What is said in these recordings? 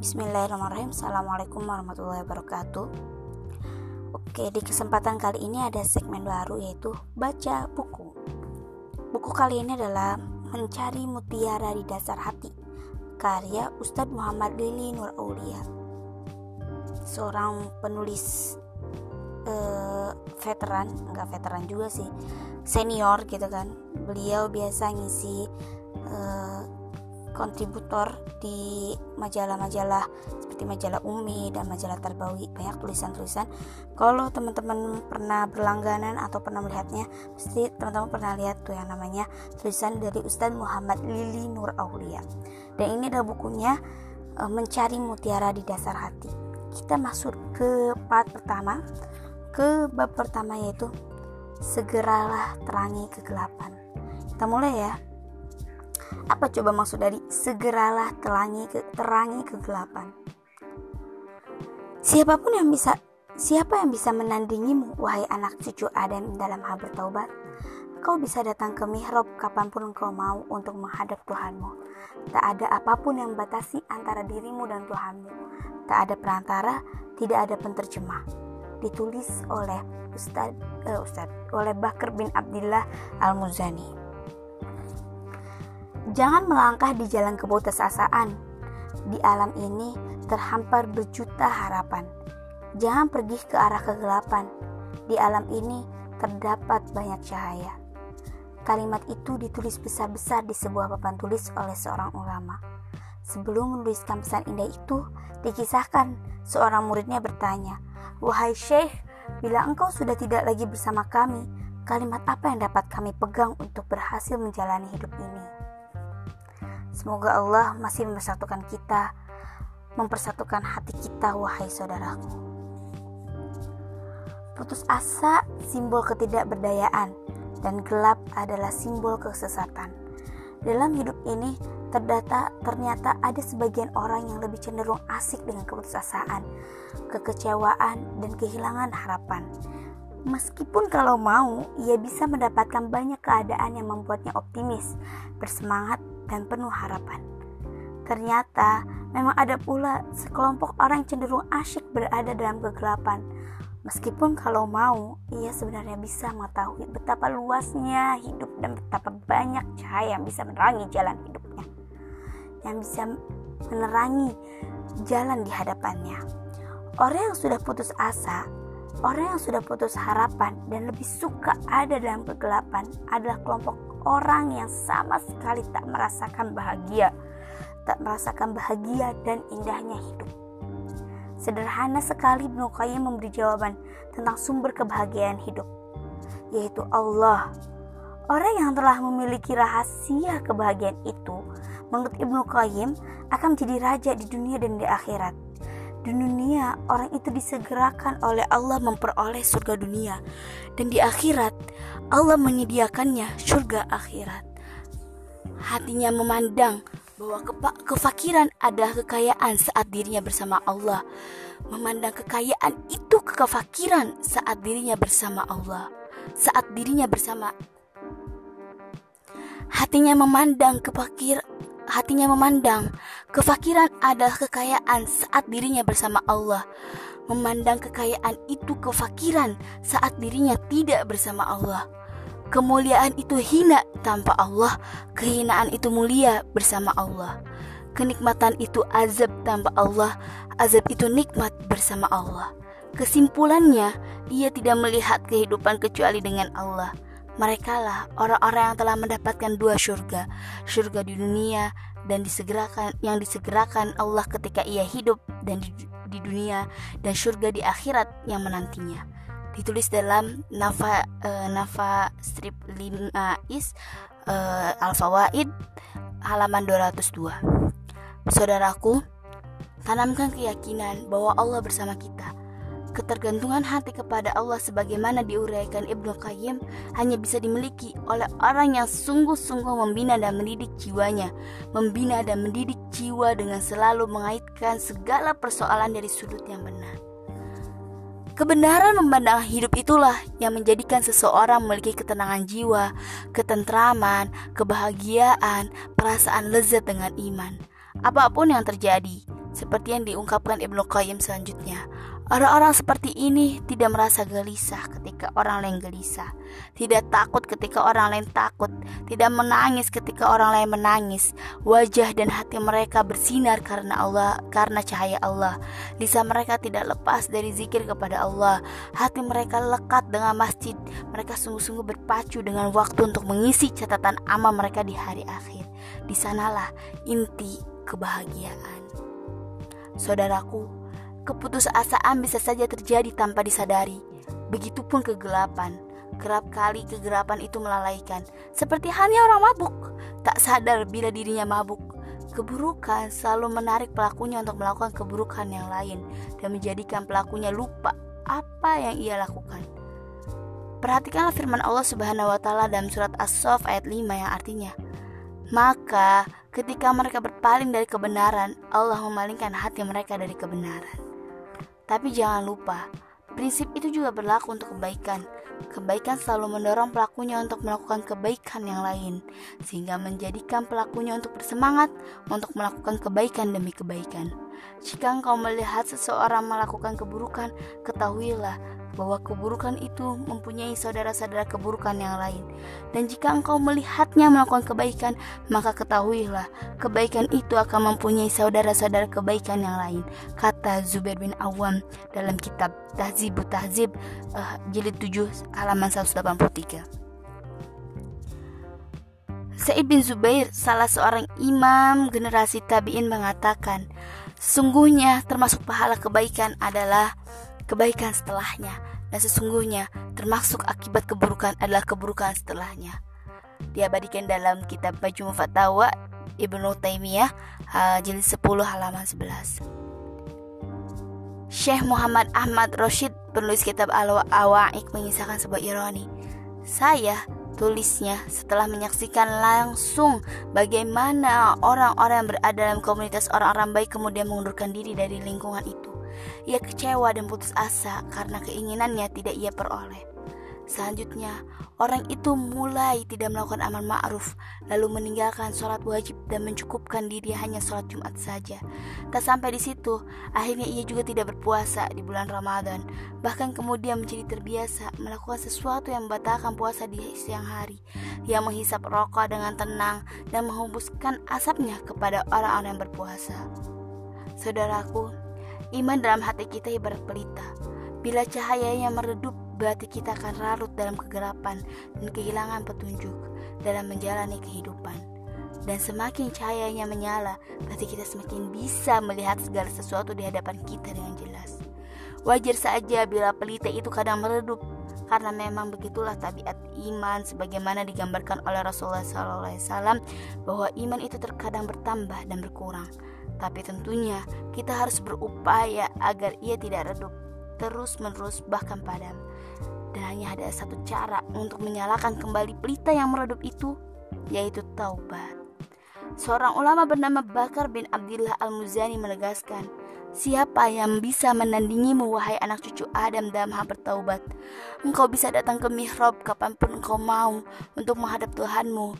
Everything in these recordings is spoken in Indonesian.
Bismillahirrahmanirrahim. Assalamualaikum warahmatullahi wabarakatuh. Oke di kesempatan kali ini ada segmen baru yaitu Baca buku. Buku kali ini adalah Mencari Mutiara di Dasar Hati Karya Ustadz Muhammad Lili Nur Aulia. Seorang penulis uh, veteran Enggak veteran juga sih Senior gitu kan. Beliau biasa ngisi uh, kontributor di majalah-majalah seperti majalah Umi dan majalah Terbawi banyak tulisan-tulisan. Kalau teman-teman pernah berlangganan atau pernah melihatnya pasti teman-teman pernah lihat tuh yang namanya tulisan dari Ustadz Muhammad Lili Nur Aulia. Dan ini adalah bukunya e, mencari mutiara di dasar hati. Kita masuk ke part pertama. Ke bab pertama yaitu segeralah terangi kegelapan. Kita mulai ya apa coba maksud dari segeralah terangi ke terangi kegelapan? Siapa pun yang bisa siapa yang bisa menandingimu wahai anak cucu Adam dalam hal bertaubat? Kau bisa datang ke mihrab kapan pun kau mau untuk menghadap Tuhanmu. Tak ada apa pun yang batasi antara dirimu dan Tuhanmu. Tak ada perantara, tidak ada penterjemah. Ditulis oleh Ustad, uh, Ustad oleh Bakar bin Abdullah Al-Muzani. Jangan melangkah di jalan keputusasaan. Di alam ini terhampar berjuta harapan. Jangan pergi ke arah kegelapan. Di alam ini terdapat banyak cahaya. Kalimat itu ditulis besar-besar di sebuah papan tulis oleh seorang ulama. Sebelum menuliskan pesan indah itu, dikisahkan seorang muridnya bertanya, "Wahai Syekh, bila engkau sudah tidak lagi bersama kami, kalimat apa yang dapat kami pegang untuk berhasil menjalani hidup ini?" Semoga Allah masih mempersatukan kita, mempersatukan hati kita, wahai saudaraku. Putus asa simbol ketidakberdayaan dan gelap adalah simbol kesesatan. Dalam hidup ini terdata ternyata ada sebagian orang yang lebih cenderung asik dengan keputusasaan, kekecewaan, dan kehilangan harapan. Meskipun kalau mau, ia bisa mendapatkan banyak keadaan yang membuatnya optimis, bersemangat, dan penuh harapan. Ternyata memang ada pula sekelompok orang cenderung asyik berada dalam kegelapan. Meskipun kalau mau, ia sebenarnya bisa mengetahui betapa luasnya hidup dan betapa banyak cahaya yang bisa menerangi jalan hidupnya. Yang bisa menerangi jalan di hadapannya. Orang yang sudah putus asa, orang yang sudah putus harapan dan lebih suka ada dalam kegelapan adalah kelompok orang yang sama sekali tak merasakan bahagia, tak merasakan bahagia dan indahnya hidup. Sederhana sekali Ibnu Qayyim memberi jawaban tentang sumber kebahagiaan hidup, yaitu Allah. Orang yang telah memiliki rahasia kebahagiaan itu, menurut Ibnu Qayyim, akan menjadi raja di dunia dan di akhirat. Di dunia, orang itu disegerakan oleh Allah memperoleh surga dunia, dan di akhirat, Allah menyediakannya surga akhirat. Hatinya memandang bahwa kefakiran adalah kekayaan saat dirinya bersama Allah. Memandang kekayaan itu kefakiran saat dirinya bersama Allah. Saat dirinya bersama hatinya memandang kefakir hatinya memandang kefakiran adalah kekayaan saat dirinya bersama Allah. Memandang kekayaan itu kefakiran saat dirinya tidak bersama Allah. Kemuliaan itu hina tanpa Allah, kehinaan itu mulia bersama Allah. Kenikmatan itu azab tanpa Allah, azab itu nikmat bersama Allah. Kesimpulannya, ia tidak melihat kehidupan kecuali dengan Allah. Mereka lah orang-orang yang telah mendapatkan dua surga, surga di dunia dan disegerakan yang disegerakan Allah ketika ia hidup dan di, di dunia dan surga di akhirat yang menantinya. Ditulis dalam Nafa uh, Nafa strip 5 is uh, Al Fawaid halaman 202. Saudaraku, tanamkan keyakinan bahwa Allah bersama kita Ketergantungan hati kepada Allah sebagaimana diuraikan Ibnu Qayyim hanya bisa dimiliki oleh orang yang sungguh-sungguh membina dan mendidik jiwanya, membina dan mendidik jiwa dengan selalu mengaitkan segala persoalan dari sudut yang benar. Kebenaran memandang hidup itulah yang menjadikan seseorang memiliki ketenangan jiwa, ketentraman, kebahagiaan, perasaan lezat dengan iman. Apa pun yang terjadi, seperti yang diungkapkan Ibnu Qayyim selanjutnya. Orang-orang seperti ini tidak merasa gelisah ketika orang lain gelisah, tidak takut ketika orang lain takut, tidak menangis ketika orang lain menangis. Wajah dan hati mereka bersinar karena Allah, karena cahaya Allah. Lisan mereka tidak lepas dari zikir kepada Allah. Hati mereka lekat dengan masjid. Mereka sungguh-sungguh berpacu dengan waktu untuk mengisi catatan amal mereka di hari akhir. Di sanalah inti kebahagiaan. Saudaraku, Keputusasaan bisa saja terjadi tanpa disadari. Begitupun kegelapan. Kerap kali kegelapan itu melalaikan, seperti halnya orang mabuk, tak sadar bila dirinya mabuk. Keburukan selalu menarik pelakunya untuk melakukan keburukan yang lain dan menjadikan pelakunya lupa apa yang ia lakukan. Perhatikanlah firman Allah Subhanahu wa taala dalam surat As-Saff ayat 5 yang artinya, "Maka ketika mereka berpaling dari kebenaran, Allah memalingkan hati mereka dari kebenaran." Tapi jangan lupa, prinsip itu juga berlaku untuk kebaikan. Kebaikan selalu mendorong pelakunya untuk melakukan kebaikan yang lain, sehingga menjadikan pelakunya untuk bersemangat untuk melakukan kebaikan demi kebaikan. Jika engkau melihat seseorang melakukan keburukan, ketahuilah bahwa keburukan itu mempunyai saudara-saudara keburukan yang lain. Dan jika engkau melihatnya melakukan kebaikan, maka ketahuilah kebaikan itu akan mempunyai saudara-saudara kebaikan yang lain. Kata Zubair bin Awam dalam kitab Tahzibut Tahzib uh, jilid 7 halaman 183. Sa'id bin Zubair, salah seorang imam generasi tabi'in mengatakan, Sungguhnya termasuk pahala kebaikan adalah kebaikan setelahnya dan sesungguhnya termasuk akibat keburukan adalah keburukan setelahnya. Diabadikan dalam kitab Majmu' Fatawa Ibnu Taimiyah jilid 10 halaman 11. Syekh Muhammad Ahmad Rashid penulis kitab Al-Awa'ik mengisahkan sebuah ironi. Saya tulisnya setelah menyaksikan langsung bagaimana orang-orang yang berada dalam komunitas orang-orang baik kemudian mengundurkan diri dari lingkungan itu. Ia kecewa dan putus asa karena keinginannya tidak ia peroleh. Selanjutnya, orang itu mulai tidak melakukan amal ma'ruf, lalu meninggalkan sholat wajib dan mencukupkan diri hanya sholat Jumat saja. Tak sampai di situ, akhirnya ia juga tidak berpuasa di bulan Ramadan, bahkan kemudian menjadi terbiasa melakukan sesuatu yang membatalkan puasa di siang hari. Ia menghisap rokok dengan tenang dan menghembuskan asapnya kepada orang-orang yang berpuasa. Saudaraku, Iman dalam hati kita ibarat pelita. Bila cahayanya meredup, berarti kita akan larut dalam kegelapan dan kehilangan petunjuk dalam menjalani kehidupan. Dan semakin cahayanya menyala, berarti kita semakin bisa melihat segala sesuatu di hadapan kita dengan jelas. Wajar saja bila pelita itu kadang meredup, karena memang begitulah tabiat iman sebagaimana digambarkan oleh Rasulullah SAW bahwa iman itu terkadang bertambah dan berkurang. Tapi tentunya kita harus berupaya agar ia tidak redup terus-menerus bahkan padam. Dan hanya ada satu cara untuk menyalakan kembali pelita yang meredup itu, yaitu taubat. Seorang ulama bernama Bakar bin Abdullah Al-Muzani menegaskan, Siapa yang bisa menandingimu wahai anak cucu Adam dalam hal bertaubat Engkau bisa datang ke mihrab kapan pun engkau mau untuk menghadap Tuhanmu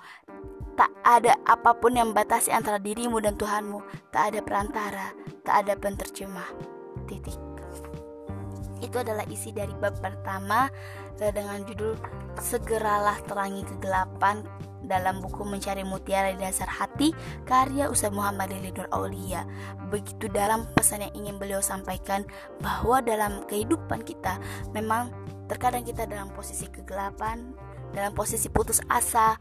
Tak ada apa pun yang membatasi antara dirimu dan Tuhanmu. Tak ada perantara, tak ada penterjemah. Titik. Itu adalah isi dari bab pertama dengan judul Segeralah Terangi Kegelapan dalam buku Mencari Mutiara di Dasar Hati karya Ustaz Muhammad Lidur Aulia. Begitu dalam pesan yang ingin beliau sampaikan bahwa dalam kehidupan kita memang terkadang kita dalam posisi kegelapan, dalam posisi putus asa,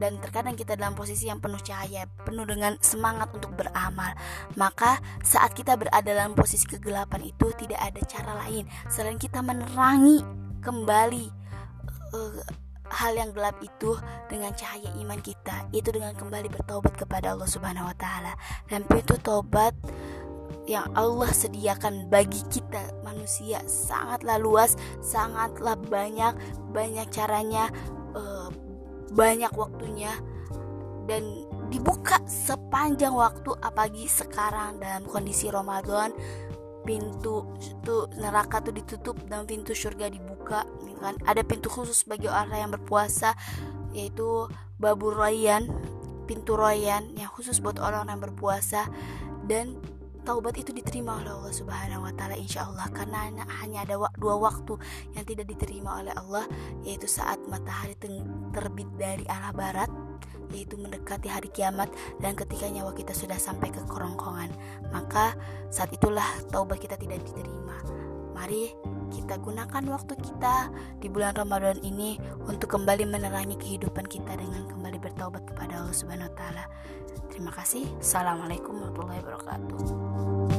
dan terkadang kita dalam posisi yang penuh cahaya, penuh dengan semangat untuk beramal. Maka saat kita berada dalam posisi kegelapan itu tidak ada cara lain selain kita menerangi kembali uh, hal yang gelap itu dengan cahaya iman kita, itu dengan kembali bertobat kepada Allah Subhanahu wa taala. Dan pintu tobat yang Allah sediakan bagi kita manusia sangatlah luas, sangatlah banyak, banyak caranya uh, banyak waktunya dan dibuka sepanjang waktu apalagi sekarang dalam kondisi Ramadan pintu itu neraka tuh ditutup dan pintu surga dibuka ya kan? Ada pintu khusus bagi orang yang berpuasa yaitu babu royan pintu royan yang khusus buat orang yang berpuasa. Dan taubat itu diterima oleh Allah Subhanahu wa taala insyaallah karena hanya ada dua waktu yang tidak diterima oleh Allah yaitu saat matahari terbit dari arah barat yaitu mendekati hari kiamat dan ketika nyawa kita sudah sampai ke kerongkongan maka saat itulah taubat kita tidak diterima mari kita gunakan waktu kita di bulan Ramadan ini untuk kembali menerangi kehidupan kita dengan kembali bertaubat kepada Allah Subhanahu wa taala. Terima kasih. Assalamualaikum warahmatullahi wabarakatuh.